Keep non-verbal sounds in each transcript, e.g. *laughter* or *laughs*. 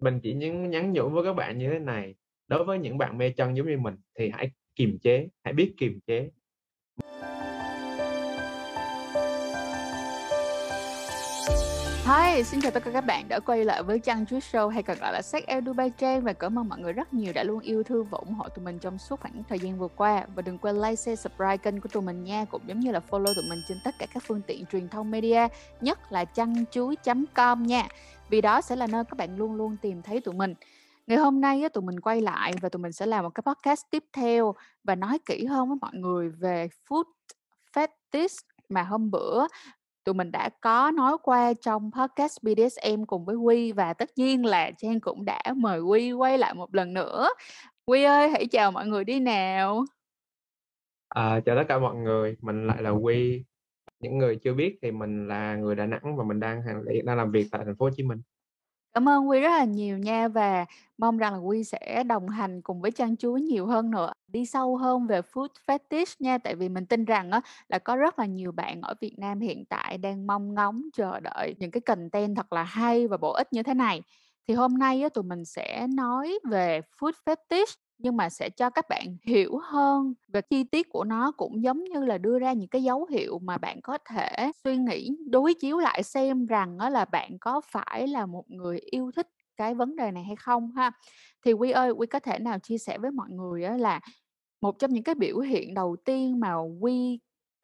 Mình chỉ nhắn nhắn nhủ với các bạn như thế này, đối với những bạn mê chân giống như mình thì hãy kiềm chế, hãy biết kiềm chế. Hi, xin chào tất cả các bạn đã quay lại với Chăn Chuối Show. Hay còn gọi là Sách El Dubai Trang và cảm ơn mọi người rất nhiều đã luôn yêu thương và ủng hộ tụi mình trong suốt khoảng thời gian vừa qua. Và đừng quên like, share, subscribe kênh của tụi mình nha cũng giống như là follow tụi mình trên tất cả các phương tiện truyền thông media nhất là chăn chuối.com nha vì đó sẽ là nơi các bạn luôn luôn tìm thấy tụi mình ngày hôm nay tụi mình quay lại và tụi mình sẽ làm một cái podcast tiếp theo và nói kỹ hơn với mọi người về food fetish mà hôm bữa tụi mình đã có nói qua trong podcast BDSM cùng với Quy và tất nhiên là Trang cũng đã mời Quy quay lại một lần nữa. Quy ơi, hãy chào mọi người đi nào. À, chào tất cả mọi người, mình lại là Quy. Những người chưa biết thì mình là người Đà Nẵng và mình đang đang làm việc tại thành phố Hồ Chí Minh. Cảm ơn Quy rất là nhiều nha và mong rằng là Quy sẽ đồng hành cùng với Trang Chuối nhiều hơn nữa, đi sâu hơn về food fetish nha, tại vì mình tin rằng á là có rất là nhiều bạn ở Việt Nam hiện tại đang mong ngóng chờ đợi những cái content thật là hay và bổ ích như thế này. Thì hôm nay á tụi mình sẽ nói về food fetish nhưng mà sẽ cho các bạn hiểu hơn về chi tiết của nó cũng giống như là đưa ra những cái dấu hiệu mà bạn có thể suy nghĩ đối chiếu lại xem rằng đó là bạn có phải là một người yêu thích cái vấn đề này hay không ha. Thì Quy ơi, Quy có thể nào chia sẻ với mọi người là một trong những cái biểu hiện đầu tiên mà Quy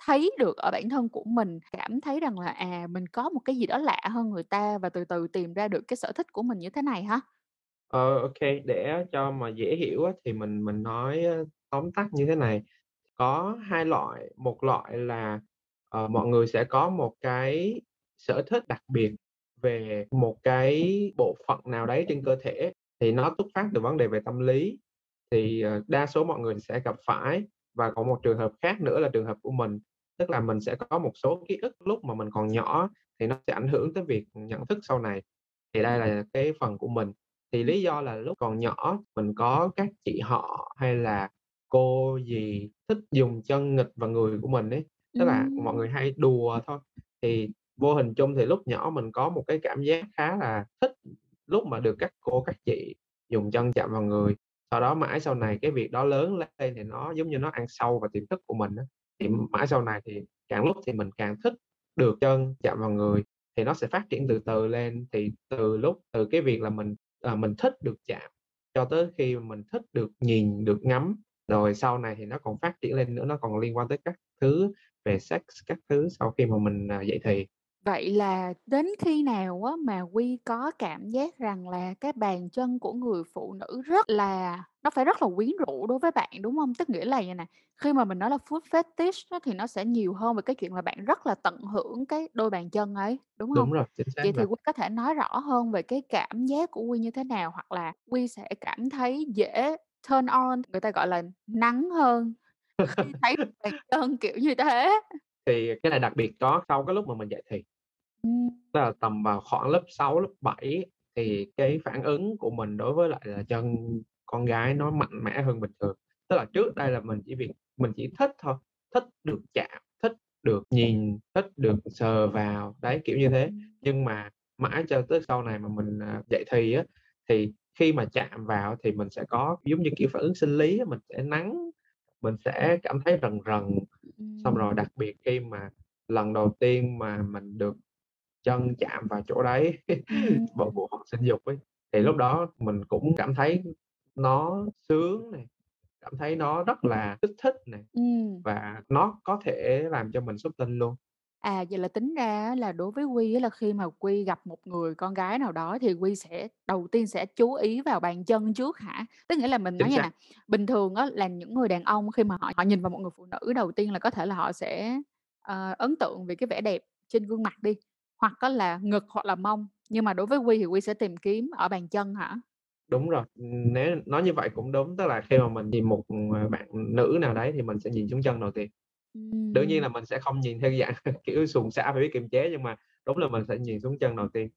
thấy được ở bản thân của mình, cảm thấy rằng là, à, mình có một cái gì đó lạ hơn người ta và từ từ tìm ra được cái sở thích của mình như thế này ha? Ờ, ô để cho mà dễ hiểu á, thì mình mình nói, tóm tắt như thế này. Có hai loại, một loại là, ờ, mọi người sẽ có một cái sở thích đặc biệt về một cái bộ phận nào đấy trên cơ thể, thì nó xuất phát từ vấn đề về tâm lý, thì, ờ, đa số mọi người sẽ gặp phải. Và còn một trường hợp khác nữa là trường hợp của mình, tức là mình sẽ có một số ký ức lúc mà mình còn nhỏ thì nó sẽ ảnh hưởng tới việc nhận thức sau này, thì đây là cái phần của mình. Thì lý do là lúc còn nhỏ mình có các chị họ hay là cô dì thích dùng chân nghịch vào người của mình ấy, tức là mọi người hay đùa thôi, thì vô hình chung thì lúc nhỏ mình có một cái cảm giác khá là thích lúc mà được các cô, các chị dùng chân chạm vào người. Sau đó mãi sau này cái việc đó lớn lên thì nó giống như nó ăn sâu vào tiềm thức của mình á, thì mãi sau này thì càng lúc thì mình càng thích được chân chạm vào người, thì nó sẽ phát triển từ từ lên. Thì từ lúc từ cái việc là mình à, mình thích được chạm, cho tới khi mình thích được nhìn, được ngắm, rồi sau này thì nó còn phát triển lên nữa, nó còn liên quan tới các thứ về sex, các thứ sau khi mà mình, à, dậy thì. Vậy là đến khi nào á mà Quy có cảm giác rằng là cái bàn chân của người phụ nữ rất là nó phải rất là quyến rũ đối với bạn, đúng hông? Tức nghĩa là vầy nè, khi mà mình nói là food fetish á thì nó sẽ nhiều hơn về cái chuyện là bạn rất là tận hưởng cái đôi bàn chân ấy, đúng hông? Đúng rồi, chính xác Vậy thì rồi. Quy có thể nói rõ hơn về cái cảm giác của Quy như thế nào? Hoặc là Quy sẽ cảm thấy dễ turn on, người ta gọi là nắng hơn khi thấy bàn chân, kiểu như thế. Thì cái này đặc biệt có sau cái lúc mà mình dậy thì. Tức là tầm vào khoảng lớp 6, lớp 7 thì cái phản ứng của mình đối với lại là chân con gái nó mạnh mẽ hơn bình thường. Tức là trước đây là mình chỉ việc mình chỉ thích thôi, thích được chạm, thích được nhìn, thích được sờ vào, đấy, kiểu như thế. Nhưng mà mãi cho tới sau này mà mình, à, dậy thì á, thì khi mà chạm vào thì mình sẽ có giống như, kiểu, phản ứng sinh lý mình sẽ nắng, mình sẽ cảm thấy rần rần. Xong rồi đặc biệt khi mà lần đầu tiên mà mình được chân chạm vào chỗ đấy, bộ bộ phận sinh dục ấy, thì lúc đó mình cũng cảm thấy nó sướng này, cảm thấy nó rất là kích thích này, Ừm. và nó có thể làm cho mình xuất tinh luôn. À, vậy là tính ra là đối với Quy là khi mà Quy gặp một người con gái nào đó thì Quy sẽ đầu tiên sẽ chú ý vào bàn chân trước hả? Tức nghĩa là mình nói nè, bình thường á là những người đàn ông khi mà họ họ nhìn vào một người phụ nữ đầu tiên là có thể là họ sẽ, ờ, ấn tượng về cái vẻ đẹp trên gương mặt đi, hoặc á là ngực hoặc là mông, nhưng mà đối với Quy thì Quy sẽ tìm kiếm ở bàn chân hả? Đúng rồi, nếu nói như vậy cũng đúng, tức là khi mà mình nhìn một, ờ, bạn nữ nào đấy thì mình sẽ nhìn xuống chân đầu tiên. Đương nhiên là mình sẽ không nhìn theo dạng, *laughs* kiểu, suồng sã phải biết kiềm chế, nhưng mà đúng là mình sẽ nhìn xuống chân đầu tiên.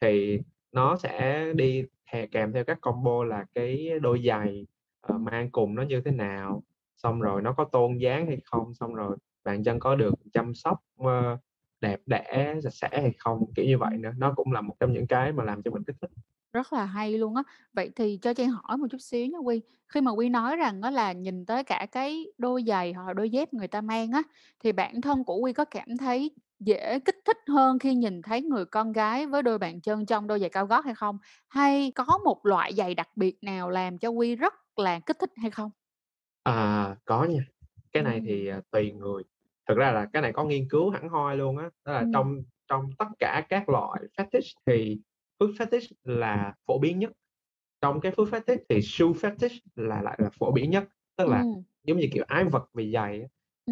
Thì nó sẽ đi thè kèm theo các combo là cái đôi giày, ờ, mang cùng nó như thế nào, xong rồi nó có tôn dáng hay không, xong rồi bàn chân có được chăm sóc, ơ, đẹp đẽ, sạch sẽ hay không, kiểu như vậy nữa. Nó cũng là một trong những cái mà làm cho mình kích thích. Rất là hay luôn á. Vậy thì cho Trang hỏi một chút xíu nha Quy. Khi mà Quy nói rằng á là nhìn tới cả cái đôi giày hoặc là đôi dép người ta mang á, thì bản thân của Quy có cảm thấy dễ kích thích hơn khi nhìn thấy người con gái với đôi bàn chân trong đôi giày cao gót hay không? Hay có một loại giày đặc biệt nào làm cho Quy rất là kích thích hay không? À, có nha. Cái này thì, à, tùy người. Thực ra là cái này có nghiên cứu hẳn hoi luôn á, đó là Ừm. trong trong tất cả các loại fetish thì foot fetish là phổ biến nhất. Trong cái foot fetish thì shoe fetish là lại là phổ biến nhất. Tức là Ừm. giống như, kiểu, ái vật về giày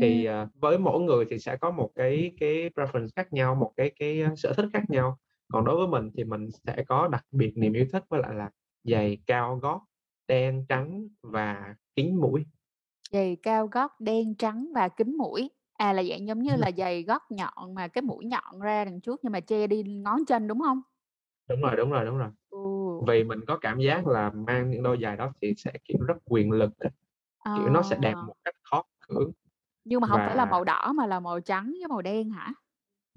thì, ờ, với mỗi người thì sẽ có một cái cái preference khác nhau, một cái cái, a, sở thích khác nhau. Còn đối với mình thì mình sẽ có đặc biệt niềm yêu thích với lại là giày cao gót đen trắng và kín mũi. Giày cao gót đen trắng và kín mũi. À, là dạng giống như là giày gót nhọn mà cái mũi nhọn ra đằng trước nhưng mà che đi ngón chân, đúng hông? Đúng rồi, đúng rồi, đúng rồi. Ừ. Vì mình có cảm giác là mang những đôi giày đó thì sẽ, kiểu, rất quyền lực á, kiểu, nó sẽ đẹp Ờ. một cách khó cưỡng. Nhưng mà hông phải là Và màu đỏ mà là màu trắng với màu đen hả?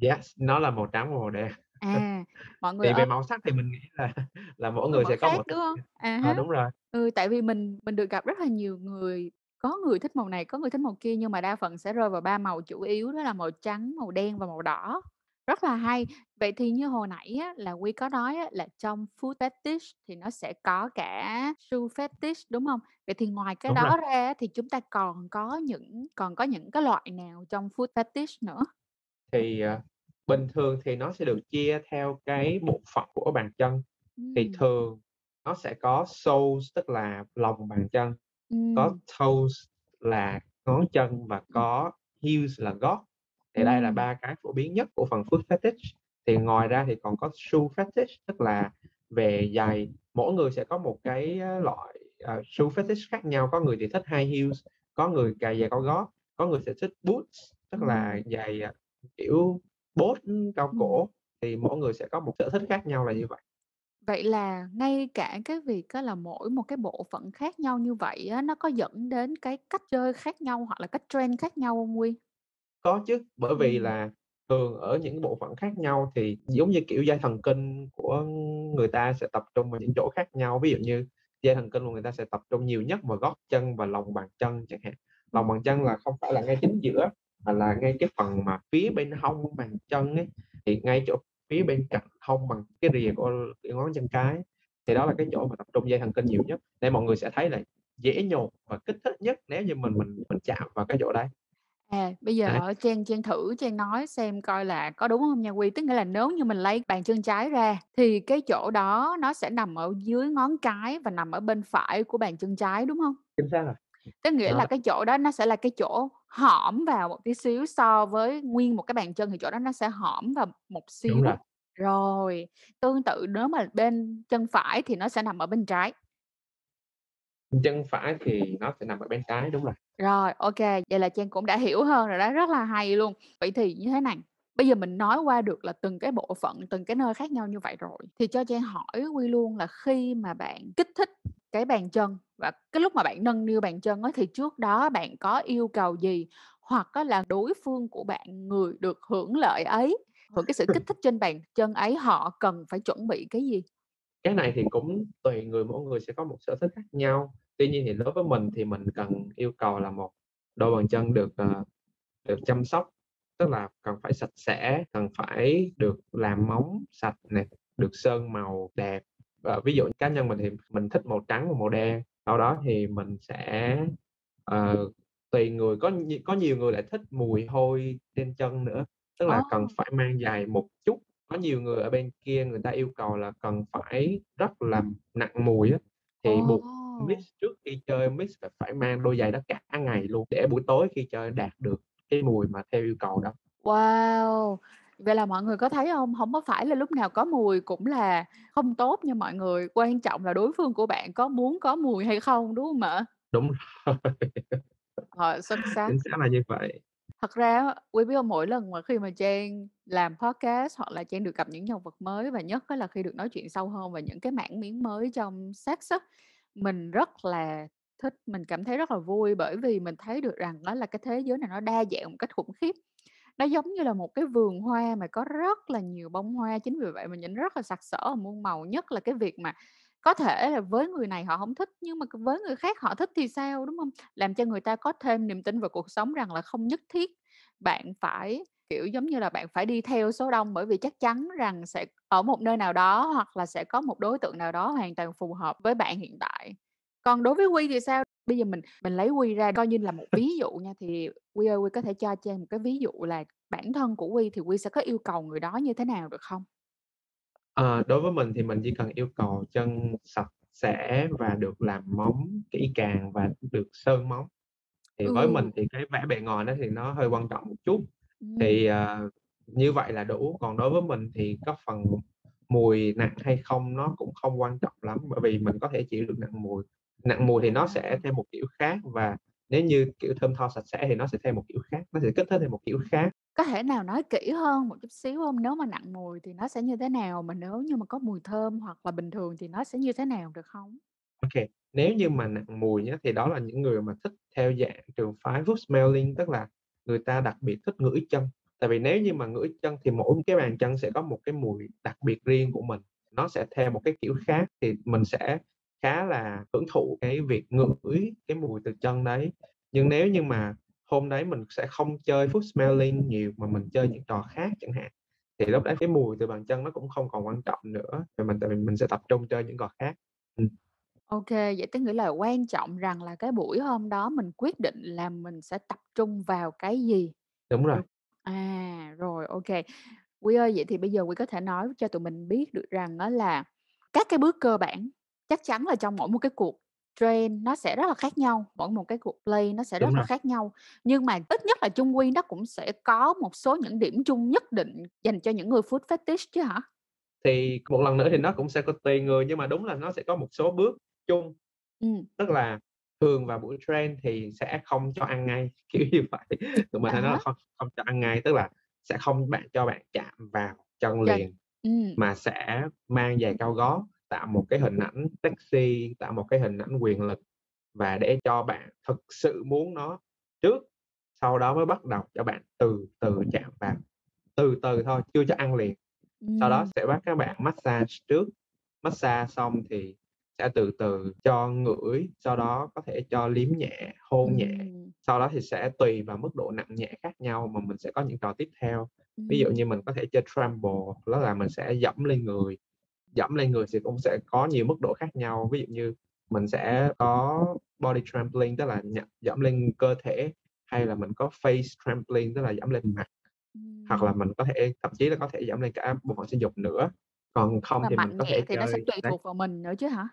Yes, nó là màu trắng và màu đen. À, mọi người Thì về màu sắc thì mình nghĩ là là mỗi Mỗi người người sẽ có khác, một đúng hông? À Ờ, há. đúng rồi. Ừ, tại vì mình mình được gặp rất là nhiều người, có người thích màu này, có người thích màu kia nhưng mà đa phần sẽ rơi vào 3 màu chủ yếu đó là màu trắng, màu đen và màu đỏ. Rất là hay. Vậy thì như hồi nãy á là Quy có nói á là trong foot fetish thì nó sẽ có cả shoe fetish, đúng hông? Vậy thì ngoài cái Đúng rồi. đó ra á thì chúng ta còn có những còn có những cái loại nào trong foot fetish nữa? Thì, ờ, bình thường thì nó sẽ được chia theo cái bộ phận của bàn chân. Thì Ừm. thường nó sẽ có soles tức là lòng bàn chân, có Ừm. toes là ngón chân và có heels là gót. Thì đây là Ừm. 3 cái phổ biến nhất của phần foot fetish. Thì ngoài ra thì còn có shoe fetish, tức là về giày, mỗi người sẽ có một cái, á, loại, ờ, shoe fetish khác nhau. Có người thì thích high heels, có người cà giày cao gót, có người sẽ thích boots, tức là Ừm. giày, à, kiểu, bốt cao Ừm. cổ, thì mỗi người sẽ có một sở thích khác nhau là như vậy. Vậy là ngay cả cái việc á là mỗi một cái bộ phận khác nhau như vậy á, nó có dẫn đến cái cách chơi khác nhau hoặc là cách trend khác nhau hông Quy? Có chứ, bởi vì Ừm. là thường ở những bộ phận khác nhau thì giống như, kiểu, dây thần kinh của người ta sẽ tập trung vào những chỗ khác nhau. Ví dụ như dây thần kinh của người ta sẽ tập trung nhiều nhất vào gót chân và lòng bàn chân chẳng hạn. Lòng bàn chân là không phải là ngay chính giữa mà là ngay cái phần mà phía bên hông bàn chân ấy, thì ngay chỗ phía bên cạnh hông bằng cái rìa của ngón chân cái, thì đó là cái chỗ mà tập trung dây thần kinh nhiều nhất, nên mọi người sẽ thấy là dễ nhột và kích thích nhất nếu như mình mình mình chạm vào cái chỗ đấy. À, bây giờ á Trang Trang thử Trang nói xem coi là có đúng hông nha Quy. Tức nghĩa là nếu như mình lấy bàn chân trái ra thì cái chỗ đó nó sẽ nằm ở dưới ngón cái và nằm ở bên phải của bàn chân trái, đúng hông? Chính xác rồi. Tức nghĩa Nó là đó. cái chỗ đó nó sẽ là cái chỗ hõm vào một tí xíu so với nguyên một cái bàn chân thì chỗ đó nó sẽ hõm vào một Đúng xíu. rồi. Rồi, tương tự nếu mà bên chân phải thì nó sẽ nằm ở bên trái. Chân phải thì nó sẽ nằm ở bên trái, đúng rồi. Rồi, kê, vậy là Trang cũng đã hiểu hơn rồi đó, rất là hay luôn. Vậy thì như thế này, bây giờ mình nói qua được là từng cái bộ phận, từng cái nơi khác nhau như vậy rồi, thì cho Trang hỏi Quy luôn là khi mà bạn kích thích cái bàn chân và cái lúc mà bạn nâng niu bàn chân á, thì trước đó bạn có yêu cầu gì? Hoặc là đối phương của bạn, người được hưởng lợi ấy, hưởng cái sự kích thích trên bàn chân ấy, họ cần phải chuẩn bị cái gì? Cái này thì cũng tùy người, mỗi người sẽ có một sở thích khác nhau. Tuy nhiên thì đối với mình thì mình cần yêu cầu là một đôi bàn chân được, ờ, được chăm sóc, tức là cần phải sạch sẽ, cần phải được làm móng sạch nè, được sơn màu đẹp. Ờ, ví dụ cá nhân mình thì mình thích màu trắng và màu đen, sau đó thì mình sẽ, ờ, tùy người, có có nhiều người lại thích mùi hôi trên chân nữa, tức là cần Ồ! phải mang giày một chút. Có nhiều người ở bên kia người ta yêu cầu là cần phải rất là nặng mùi á, thì buộc mix Ồ! trước khi chơi mix là phải mang đôi giày đó cả ngày luôn, để buổi tối khi chơi đạt được cái mùi mà theo yêu cầu đó. Wow! Vậy là mọi người có thấy hông? Hổng có phải là lúc nào có mùi cũng là không tốt nha mọi người, quan trọng là đối phương của bạn có muốn có mùi hay không, đúng hông ạ? Đúng rồi. Ờ, xuất sắc. Chính xác là như vậy. Thật ra á, Quy biết hông? Mỗi lần mà khi mà Trang làm podcast hoặc là Trang được gặp những nhân vật mới và nhất á là khi được nói chuyện sâu hơn về những cái mảng miếng mới trong sex á, mình rất là thích, mình cảm thấy rất là vui bởi vì mình thấy được rằng á là cái thế giới này nó đa dạng một cách khủng khiếp nó giống như là một cái vườn hoa mà có rất là nhiều bông hoa, chính vì vậy mà nhìn rất là sặc sỡ và muôn màu. Nhất là cái việc mà có thể là với người này họ không thích, nhưng mà với người khác họ thích thì sao, đúng không? Làm cho người ta có thêm niềm tin vào cuộc sống rằng là không nhất thiết bạn phải, kiểu, giống như là, bạn phải đi theo số đông, bởi vì chắc chắn rằng sẽ ở một nơi nào đó hoặc là sẽ có một đối tượng nào đó hoàn toàn phù hợp với bạn hiện tại. Còn đối với Huy thì sao? Bây giờ mình mình lấy Huy ra coi như là một ví dụ nha, thì Huy ơi, Huy có thể cho Trang một cái ví dụ là bản thân của Huy thì Huy sẽ có yêu cầu người đó như thế nào được không? Ờ, đối với mình thì mình chỉ cần yêu cầu chân sạch sẽ và được làm móng kỹ càng và được sơn móng. Thì với Ừ. mình thì cái vẻ bề ngoài nó thì nó hơi quan trọng một chút, Ừm. thì, ờ, như vậy là đủ. Còn đối với mình thì có phần mùi nặng hay không nó cũng không quan trọng lắm, bởi vì mình có thể chịu được nặng mùi. Nặng mùi thì nó sẽ theo một kiểu khác và nếu như, kiểu, thơm tho, sạch sẽ thì nó sẽ theo một kiểu khác, nó sẽ kích thích theo một kiểu khác. Có thể nào nói kỹ hơn một chút xíu hông? Nếu mà nặng mùi thì nó sẽ như thế nào? Mà nếu như mà có mùi thơm hoặc là bình thường thì nó sẽ như thế nào, được hông? Ô kê, nếu như mà nặng mùi nhá, thì đó là những người mà thích theo dạng trường phái Good smelling, tức là người ta đặc biệt thích ngửi chân. Tại vì nếu như mà ngửi chân thì mỗi cái bàn chân sẽ có một cái mùi đặc biệt riêng của mình, nó sẽ theo một cái kiểu khác, thì mình sẽ khá là hưởng thụ cái việc ngửi cái mùi từ chân đấy. Nhưng nếu như mà hôm đấy mình sẽ không chơi Food smelling nhiều mà mình chơi những trò khác chẳng hạn, thì lúc đấy cái mùi từ bàn chân nó cũng không còn quan trọng nữa, thì mình tại vì mình sẽ tập trung chơi những trò khác. Ô kê, vậy tức nghĩa là quan trọng rằng là cái buổi hôm đó mình quyết định là mình sẽ tập trung vào cái gì. Đúng rồi. À, rồi, kê. Huy ơi, vậy thì bây giờ Huy có thể nói cho tụi mình biết được rằng á là các cái bước cơ bản chắc chắn là trong mỗi một cái cuộc train nó sẽ rất là khác nhau, mỗi một cái cuộc play nó sẽ Đúng rất là rồi. khác nhau. Nhưng mà ít nhất là chung quy nó cũng sẽ có một số những điểm chung nhất định dành cho những người food fetish chứ hả? Thì một lần nữa thì nó cũng sẽ có tùy người, nhưng mà đúng là nó sẽ có một số bước chung. Ừm. Tức là thường vào buổi train thì sẽ không cho ăn ngay, *laughs* kiểu như vậy. Tụi mình À nói là há. không không cho ăn ngay, tức là sẽ không bạn cho bạn chạm vào chân liền, ừm. mà sẽ mang giày cao gót, tạo một cái hình ảnh sexy, tạo một cái hình ảnh quyền lực và để cho bạn thực sự muốn nó trước, sau đó mới bắt đầu cho bạn từ từ chạm vào, từ từ thôi, chưa cho ăn liền. Sau đó sẽ bắt các bạn mát-xa trước, mát-xa xong thì sẽ từ từ cho ngửi, sau đó có thể cho liếm nhẹ, hôn nhẹ, sau đó thì sẽ tùy vào mức độ nặng nhẹ khác nhau mà mình sẽ có những trò tiếp theo. Ví dụ như mình có thể chơi trample, đó là mình sẽ dẫm lên người, dẫm lên người thì cũng sẽ có nhiều mức độ khác nhau. Ví dụ như mình sẽ có body trampling, tức là dẫm lên cơ thể, hay là mình có face trampling, tức là dẫm lên mặt, hoặc là mình có thể thậm chí là có thể dẫm lên cả bộ phận sinh dục nữa. Còn không mà thì mình có thể thì nó sẽ chơi tùy thuộc vào mình nữa chứ hả?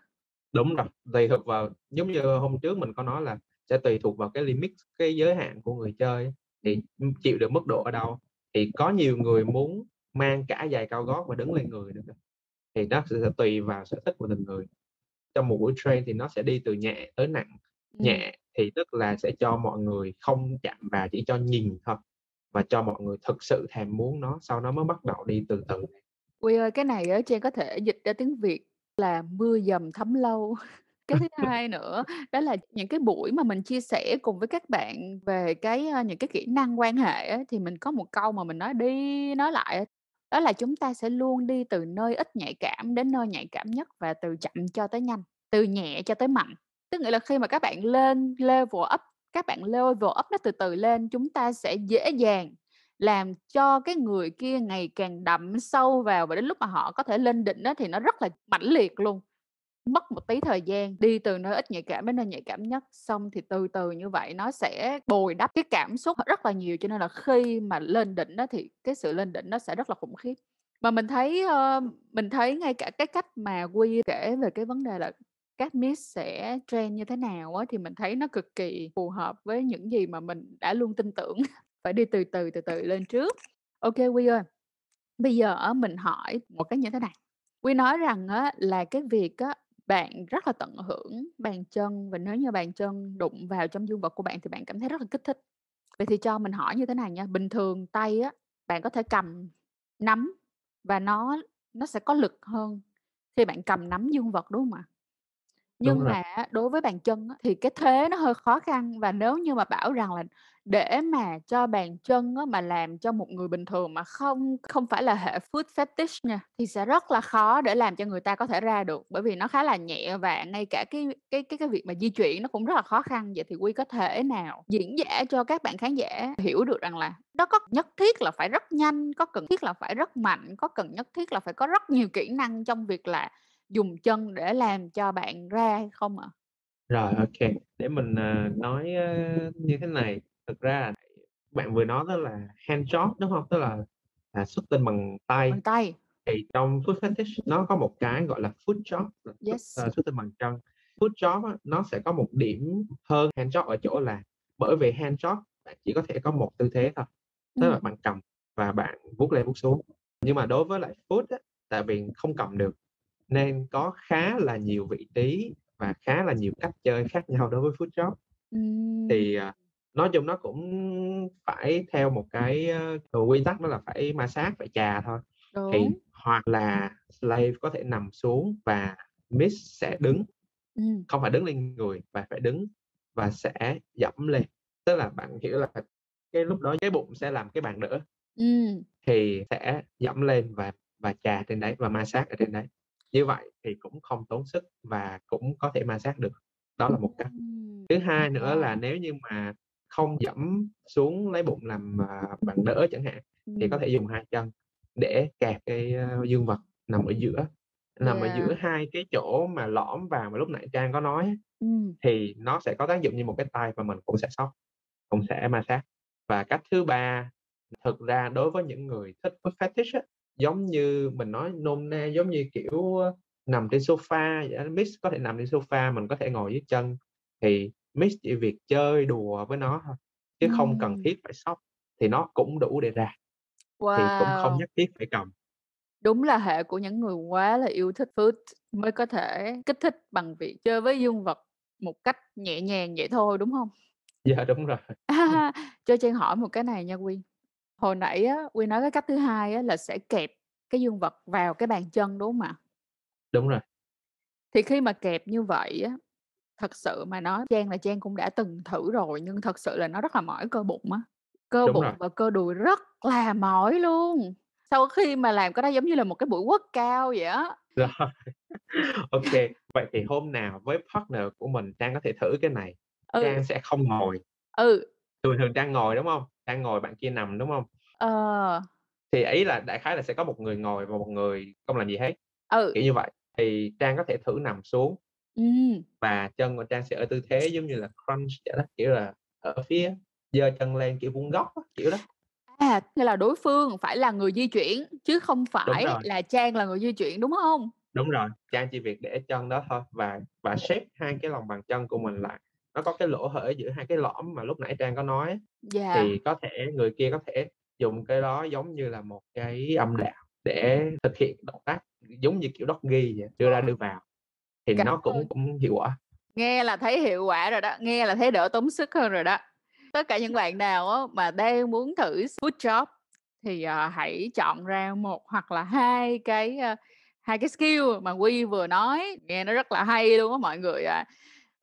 Đúng rồi, tùy thuộc vào giống như hôm trước mình có nói là sẽ tùy thuộc vào cái limit, cái giới hạn của người chơi thì, chịu được mức độ ở đâu. Thì có nhiều người muốn mang cả giày cao gót và đứng lên người nữa cơ, thì nó sẽ sẽ tùy vào sở thích của từng người. Trong một buổi train thì nó sẽ đi từ nhẹ tới nặng, Ừm. nhẹ thì tức là sẽ cho mọi người không chạm vào, chỉ cho nhìn thôi và cho mọi người thực sự thèm muốn nó, sau đó mới bắt đầu đi từ từ. Huy ơi, cái này á Trang có thể dịch ra tiếng Việt là mưa dầm thấm lâu. *laughs* Cái thứ hai nữa đó là những cái buổi mà mình chia sẻ cùng với các bạn về cái, những cái kỹ năng quan hệ á, thì mình có một câu mà mình nói đi nói lại đó là chúng ta sẽ luôn đi từ nơi ít nhạy cảm đến nơi nhạy cảm nhất và từ chậm cho tới nhanh, từ nhẹ cho tới mạnh. Tức nghĩa là khi mà các bạn lên level up, các bạn level up nó từ từ lên, chúng ta sẽ dễ dàng làm cho cái người kia ngày càng đậm sâu vào và đến lúc mà họ có thể lên đỉnh đó thì nó rất là mãnh liệt luôn. Mất một tí thời gian, đi từ nơi ít nhạy cảm đến nơi nhạy cảm nhất, xong thì từ từ như vậy nó sẽ bồi đắp cái cảm xúc rất là nhiều, cho nên là khi mà lên đỉnh đó thì cái sự lên đỉnh nó sẽ rất là khủng khiếp. Mà mình thấy, ờ, mình thấy ngay cả cái cách mà quy kể về cái vấn đề là các miss sẽ train như thế nào á, thì mình thấy nó cực kỳ phù hợp với những gì mà mình đã luôn tin tưởng, *laughs* phải đi từ từ, từ từ lên trước. ok quy ơi, bây giờ mình hỏi một cái như thế này, quy nói rằng á là cái việc á bạn rất là tận hưởng bàn chân và nếu như bàn chân đụng vào trong dương vật của bạn thì bạn cảm thấy rất là kích thích. Vậy thì cho mình hỏi như thế này nha, bình thường tay á, bạn có thể cầm nắm và nó nó sẽ có lực hơn khi bạn cầm nắm dương vật, đúng không ạ? Đúng Nhưng rồi. mà á, đối với bàn chân á, thì cái thế nó hơi khó khăn và nếu như mà bảo rằng là để mà cho bàn chân á, mà làm cho một người bình thường mà không không phải là hệ foot fetish nha, thì sẽ rất là khó để làm cho người ta có thể ra được, bởi vì nó khá là nhẹ và ngay cả cái cái cái cái việc mà di chuyển nó cũng rất là khó khăn. Vậy thì Quy có thể nào diễn giải cho các bạn khán giả hiểu được rằng là nó có nhất thiết là phải rất nhanh, có cần thiết là phải rất mạnh, có cần nhất thiết là phải có rất nhiều kỹ năng trong việc là dùng chân để làm cho bạn ra hay không ạ? Rồi, kê. Để mình, ờ, nói, như thế này, thực ra là bạn vừa nói đó là hand job, đúng hông? Tức là là xuất tinh bằng tay. Bằng tay. Thì trong foot fetish nó có một cái gọi là foot job, là xuất Yes. ờ, xuất tinh bằng chân. Foot job á, nó sẽ có một điểm hơn hand job ở chỗ là bởi vì hand job bạn chỉ có thể có một tư thế thôi, tức là Ừm. bạn cầm và bạn vuốt lên vuốt xuống. Nhưng mà đối với lại foot á, tại vì không cầm được nên có khá là nhiều vị trí và khá là nhiều cách chơi khác nhau đối với foot job. Ừm. Thì, à, nói chung nó cũng phải theo một cái, ờ, quy tắc đó là phải ma sát, phải chà thôi. Thì Đúng. hoặc là slave có thể nằm xuống và miss sẽ đứng, Ừm. không phải đứng lên người mà phải đứng và sẽ giẫm lên. Tức là bạn hiểu là cái lúc đó cái bụng sẽ làm cái bàn đỡ. Ừm. Thì sẽ giẫm lên và và chà trên đấy và ma sát ở trên đấy. Như vậy thì cũng không tốn sức và cũng có thể ma sát được, đó là một cách. Thứ hai nữa là nếu như mà không giẫm xuống lấy bụng làm, à, bàn đỡ chẳng hạn, thì có thể dùng hai chân để kẹp cái, dương vật nằm ở giữa, nằm ở giữa Yeah. hai cái chỗ mà lõm vào mà lúc nãy Trang có nói Ừm. thì nó sẽ có tác dụng như một cái tay và mình cũng sẽ xốc, cũng sẽ ma sát. Và cách thứ ba, thực ra đối với những người thích foot fetish á, giống như mình nói nôm na giống như, kiểu, nằm trên sofa vậy miss có thể nằm trên sofa, mình có thể ngồi dưới chân, thì miss chỉ việc chơi đùa với nó thôi, chứ không cần thiết phải xốc, thì nó cũng đủ để ra, thì cũng không Wow! nhất thiết phải cầm. Đúng là hệ của những người quá là yêu thích foot mới có thể kích thích bằng việc chơi với dương vật một cách nhẹ nhàng vậy thôi, đúng hông? Yeah, đúng rồi. *laughs* Cho Trang hỏi một cái này nha Quy. Hồi nãy á, Quy nói cái cách thứ hai á là sẽ kẹp cái dương vật vào cái bàn chân, đúng hông ạ? Đúng rồi. Thì khi mà kẹp như vậy á, thật sự mà nói Trang là Trang cũng đã từng thử rồi, nhưng thật sự là nó rất là mỏi cơ bụng á, cơ Đúng rồi. bụng và cơ đùi rất là mỏi luôn. Sau khi mà làm cái đó giống như là một cái buổi workout vậy á. Rồi. *laughs* Kê, vậy thì hôm nào với partner của mình Trang có thể thử cái này, Ừ. Trang sẽ không ngồi. Ừ. Thường thường Trang ngồi, đúng hông? Trang ngồi bạn kia nằm, đúng hông? Ờ. Thì ý là đại khái là sẽ có một người ngồi và một người không làm gì hết, Ừ. kiểu như vậy. Thì Trang có thể thử nằm xuống Ừm. và chân của Trang sẽ ở tư thế giống như là crunch vậy đó, kiểu là, ở phía giơ chân lên kiểu vuông góc kiểu đó. À, nghĩa là đối phương phải là người di chuyển, chứ không phải là Trang là người di chuyển, đúng hông? Đúng rồi, Trang chỉ việc để chân đó thôi và và xếp hai cái lòng bàn chân của mình lại. Nó có cái lỗ hổng giữa hai cái lõm mà lúc nãy Trang có nói Yeah. thì có thể người kia có thể dùng cái đó giống như là một cái âm đạo để thực hiện động tác giống như kiểu doggy vậy, đưa ra Ờ. đưa vào, thì Cảm nó ơn. cũng cũng hiệu quả. Nghe là thấy hiệu quả rồi đó, nghe là thấy đỡ tốn sức hơn rồi đó. Tất cả những bạn nào á mà đang muốn thử foot job thì, ờ, hãy chọn ra 1 hoặc là 2 cái, ơ, 2 cái skill mà Quy vừa nói, nghe nó rất là hay luôn á mọi người ạ.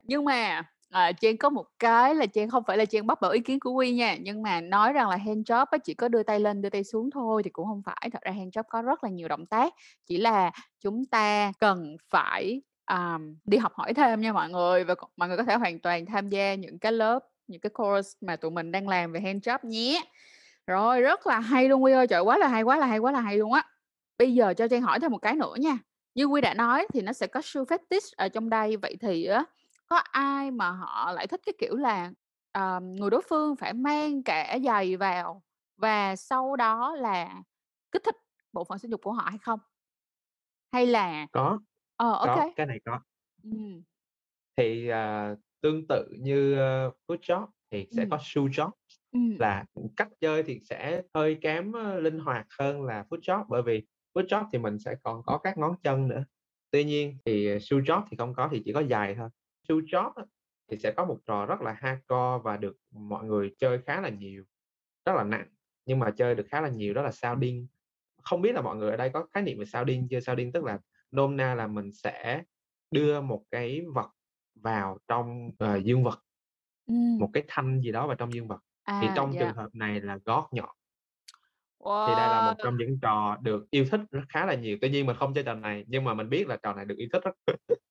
Nhưng mà, à, Trang có một cái là Trang không phải là Trang bắt bỏ ý kiến của Quy nha, nhưng mà nói rằng là hand job á chỉ có đưa tay lên, đưa tay xuống thôi thì cũng không phải. Thật ra hand job có rất là nhiều động tác, chỉ là chúng ta cần phải, um, đi học hỏi thêm nha mọi người, và mọi người có thể hoàn toàn tham gia những cái lớp, những cái course mà tụi mình đang làm về hand job nhé. Rồi, rất là hay luôn Quy ơi, trời, quá là hay, quá là hay, quá là hay luôn á. Bây giờ cho Trang hỏi thêm một cái nữa nha, như Quy đã nói thì nó sẽ có shoe fetish ở trong đây, vậy thì á, có ai mà họ lại thích cái kiểu là, ờ, người đối phương phải mang cả giày vào và sau đó là kích thích bộ phận sinh dục của họ hay không? Hay là Có, ờ, ô có, kê. cái này có. Ừm. Thì, à, tương tự như, ơ, foot job thì sẽ Ừm. có shoe job, Ừm. là cách chơi thì sẽ hơi kém, ơ, linh hoạt hơn là foot job, bởi vì foot job thì mình sẽ còn có các ngón chân nữa. Tuy nhiên thì, ờ, shoe job thì không có, thì chỉ có giày thôi. Shoe job á thì sẽ có một trò rất là hardcore và được mọi người chơi khá là nhiều, rất là nặng, nhưng mà chơi được khá là nhiều đó là sounding. Không biết là mọi người ở đây có khái niệm về sounding chưa? Sounding tức là nôm na là mình sẽ đưa một cái vật vào trong, ờ, dương vật. Ừm. Một cái thanh gì đó vào trong dương vật. Thì À, trong yeah. trường hợp này là gót nhọn. Thì đây là một Wow! trong những trò được yêu thích rất khá là nhiều. Tuy nhiên mình không chơi trò này, nhưng mà mình biết là trò này được yêu thích á. *laughs*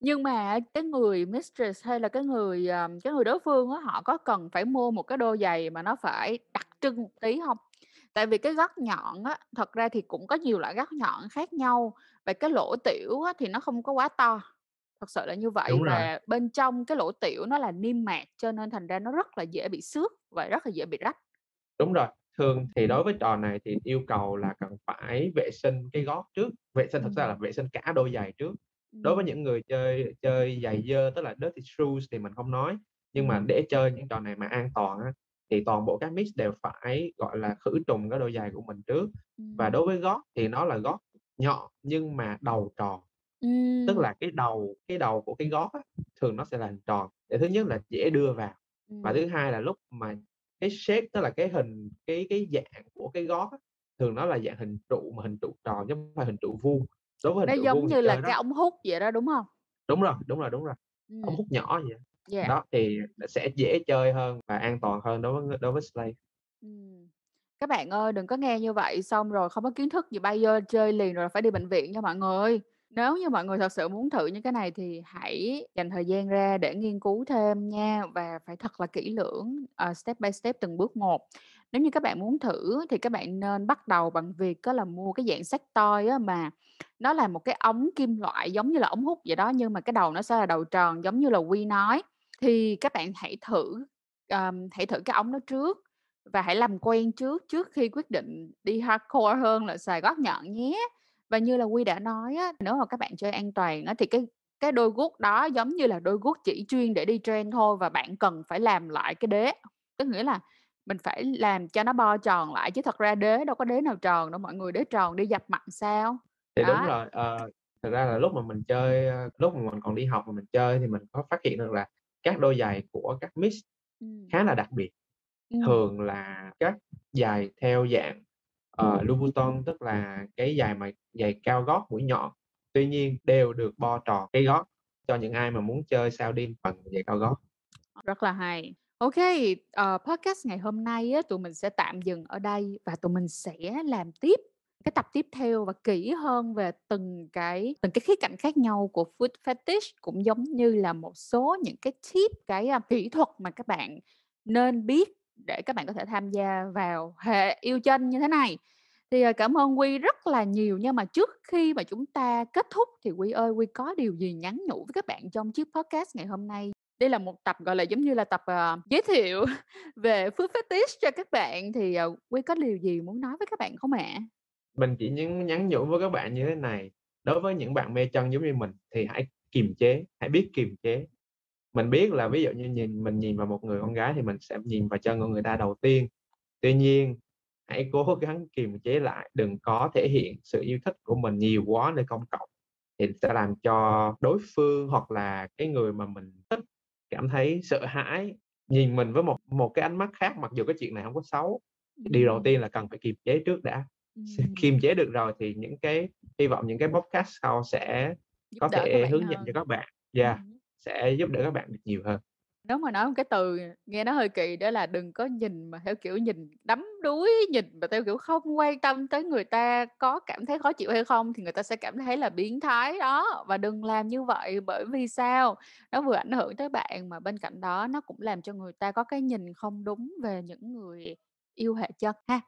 Nhưng mà cái người mistress hay là cái người, ờ, cái người đối phương á, họ có cần phải mua một cái đôi giày mà nó phải đặc trưng một tí hông? Tại vì cái gót nhọn á, thật ra thì cũng có nhiều loại gót nhọn khác nhau, và cái lỗ tiểu á, thì nó không có quá to, thật sự là như vậy. Đúng rồi. Và bên trong cái lỗ tiểu nó là niêm mạc, cho nên thành ra nó rất là dễ bị xước và rất là dễ bị rách. Đúng rồi. Thường thì đối với trò này thì yêu cầu là cần phải vệ sinh cái gót trước, vệ sinh thực ra là vệ sinh cả đôi giày trước. Đối với những người chơi chơi giày dơ, tức là dirty shoes thì mình không nói, nhưng mà để chơi những trò này mà an toàn á, thì toàn bộ các miss đều phải, gọi là, khử trùng cái đôi giày của mình trước. Và đối với gót thì nó là gót nhọn nhưng mà đầu tròn, tức là cái đầu cái đầu của cái gót á, thường nó sẽ là hình tròn, để thứ nhất là dễ đưa vào, và thứ hai là lúc mà cái shape, tức là cái hình, cái cái dạng của cái gót á, thường nó là dạng hình trụ mà hình trụ tròn chứ hông phải hình trụ vuông. Đối với Nó giống như là chơi cái ống hút vậy đó, đúng hông? Đúng rồi, đúng rồi, đúng rồi. Ống Ừm. hút nhỏ vậy. Yeah. Đó, thì sẽ dễ chơi hơn và an toàn hơn đối với đối với slave. Ừm. Các bạn ơi, đừng có nghe như vậy xong rồi không có kiến thức gì bay vô chơi liền rồi phải đi bệnh viện nha mọi người. Nếu như mọi người thật sự muốn thử những cái này thì hãy dành thời gian ra để nghiên cứu thêm nha, và phải thật là kỹ lưỡng, ờ, step by step từng bước một. Nếu như các bạn muốn thử thì các bạn nên bắt đầu bằng việc á là mua cái dạng xách toy á, mà nó là một cái ống kim loại giống như là ống hút vậy đó, nhưng mà cái đầu nó sẽ là đầu tròn giống như là Quy nói. Thì các bạn hãy thử, um, hãy thử cái ống đó trước và hãy làm quen trước, trước khi quyết định đi hardcore hơn là xài gót nhọn nhé. Và như là Quy đã nói á, nếu mà các bạn chơi an toàn á, thì cái cái đôi guốc đó giống như là đôi guốc chỉ chuyên để đi trend thôi và bạn cần phải làm lại cái đế. Có nghĩa là mình phải làm cho nó bo tròn lại chứ thật ra đế đâu có đế nào tròn đâu mọi người, đế tròn đi dập mặn sao. Thì đúng Đó. rồi, ờ, thực ra là lúc mà mình chơi, ơ, lúc mà mình còn đi học mà mình chơi thì mình có phát hiện được là các đôi giày của các miss Ừm. khá là đặc biệt. Ừm. Thường là các giày theo dạng, ờ, Louboutin, tức là cái giày mà giày cao gót mũi nhọn, tuy nhiên đều được bo tròn cái gót cho những ai mà muốn chơi Saudin bằng giày cao gót. Rất là hay. Kê, ờ, podcast ngày hôm nay á, tụi mình sẽ tạm dừng ở đây và tụi mình sẽ làm tiếp cái tập tiếp theo và kỹ hơn về từng cái từng cái khía cạnh khác nhau của foot fetish, cũng giống như là một số những cái tip, cái, uh, kỹ thuật mà các bạn nên biết để các bạn có thể tham gia vào hệ yêu chân như thế này. Thì, uh, cảm ơn Quy rất là nhiều, nhưng mà trước khi mà chúng ta kết thúc thì Quy ơi, Quy có điều gì nhắn nhủ với các bạn trong chiếc podcast ngày hôm nay? Đây là một tập, gọi là, giống như là tập, uh, giới thiệu *laughs* về foot fetish cho các bạn thì, uh, Quy có điều gì muốn nói với các bạn không ạ? Mình chỉ nhắn nhắn nhủ với các bạn như thế này, đối với những bạn mê chân giống như mình thì hãy kiềm chế, hãy biết kiềm chế. Mình biết là ví dụ như nhìn mình nhìn vào một người con gái thì mình sẽ nhìn vào chân của người ta đầu tiên. Tuy nhiên, hãy cố gắng kiềm chế lại, đừng có thể hiện sự yêu thích của mình nhiều quá nơi công cộng, thì sẽ làm cho đối phương hoặc là cái người mà mình thích cảm thấy sợ hãi, nhìn mình với một một cái ánh mắt khác mặc dù cái chuyện này hông có xấu. Điều đầu tiên là cần phải kiềm chế trước đã. Kiềm chế được rồi thì những cái hy vọng những cái podcast sau sẽ Giúp có thể hướng dẫn cho các bạn yeah, hứm. sẽ giúp đỡ các bạn được nhiều hơn. Nếu mà nói một cái từ nghe nó hơi kỳ đó là đừng có nhìn mà theo kiểu nhìn đắm đuối, nhìn mà theo kiểu không quan tâm tới người ta có cảm thấy khó chịu hay không thì người ta sẽ cảm thấy là biến thái đó. Và đừng làm như vậy bởi vì sao? Nó vừa ảnh hưởng tới bạn mà bên cạnh đó nó cũng làm cho người ta có cái nhìn không đúng về những người yêu hệ chân ha.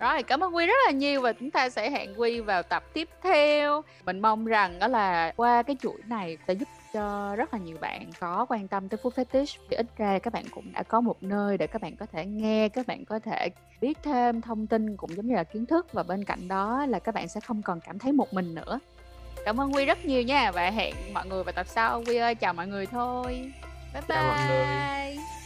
Rồi, cảm ơn Quy rất là nhiều và chúng ta sẽ hẹn Quy vào tập tiếp theo. Mình mong rằng á là qua cái chuỗi này sẽ giúp cho rất là nhiều bạn có quan tâm tới foot fetish, thì ít ra các bạn cũng đã có một nơi để các bạn có thể nghe, các bạn có thể biết thêm thông tin cũng giống như là kiến thức và bên cạnh đó là các bạn sẽ không còn cảm thấy một mình nữa. Cảm ơn Quy rất nhiều nha và hẹn mọi người vào tập sau. Quy ơi, chào mọi người thôi. Bye Chào mọi người. bye.